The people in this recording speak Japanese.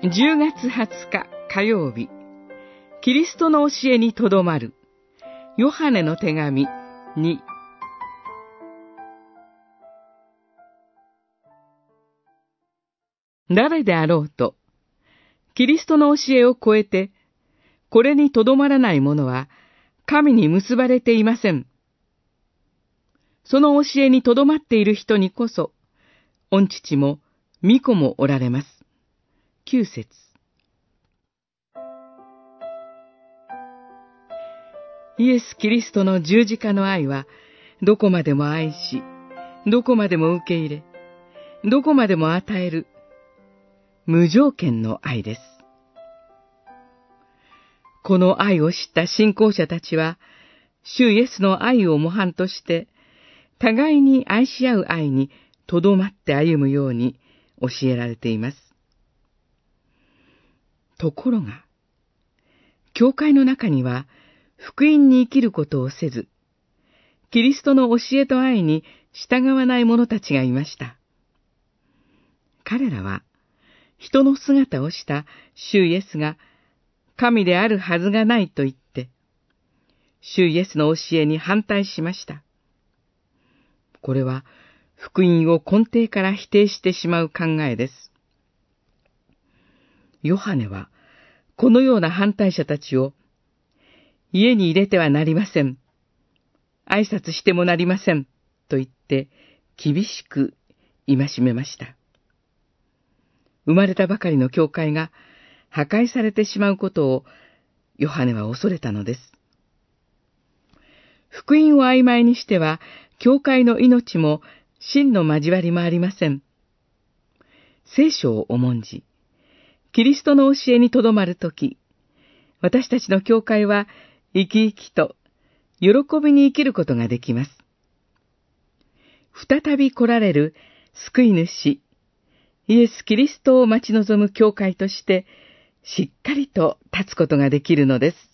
10月20日火曜日、キリストの教えにとどまる、ヨハネの手紙2。誰であろうと、キリストの教えを超えて、これにとどまらない者は、神に結ばれていません。その教えにとどまっている人にこそ、御父も、御子もおられます。九節イエス・キリストの十字架の愛は、どこまでも愛し、どこまでも受け入れ、どこまでも与える、無条件の愛です。この愛を知った信仰者たちは、主イエスの愛を模範として、互いに愛し合う愛にとどまって歩むように教えられています。ところが、教会の中には、福音に生きることをせず、キリストの教えと愛に従わない者たちがいました。彼らは、人の姿をした主イエスが神であるはずがないと言って、主イエスの教えに反対しました。これは、福音を根底から否定してしまう考えです。ヨハネは、このような反対者たちを、家に入れてはなりません。挨拶してもなりません。と言って、厳しく戒めました。生まれたばかりの教会が破壊されてしまうことを、ヨハネは恐れたのです。福音を曖昧にしては、教会の命も真の交わりもありません。聖書を重んじ、キリストの教えにとどまるとき、私たちの教会は生き生きと喜びに生きることができます。再び来られる救い主、イエス・キリストを待ち望む教会として、しっかりと立つことができるのです。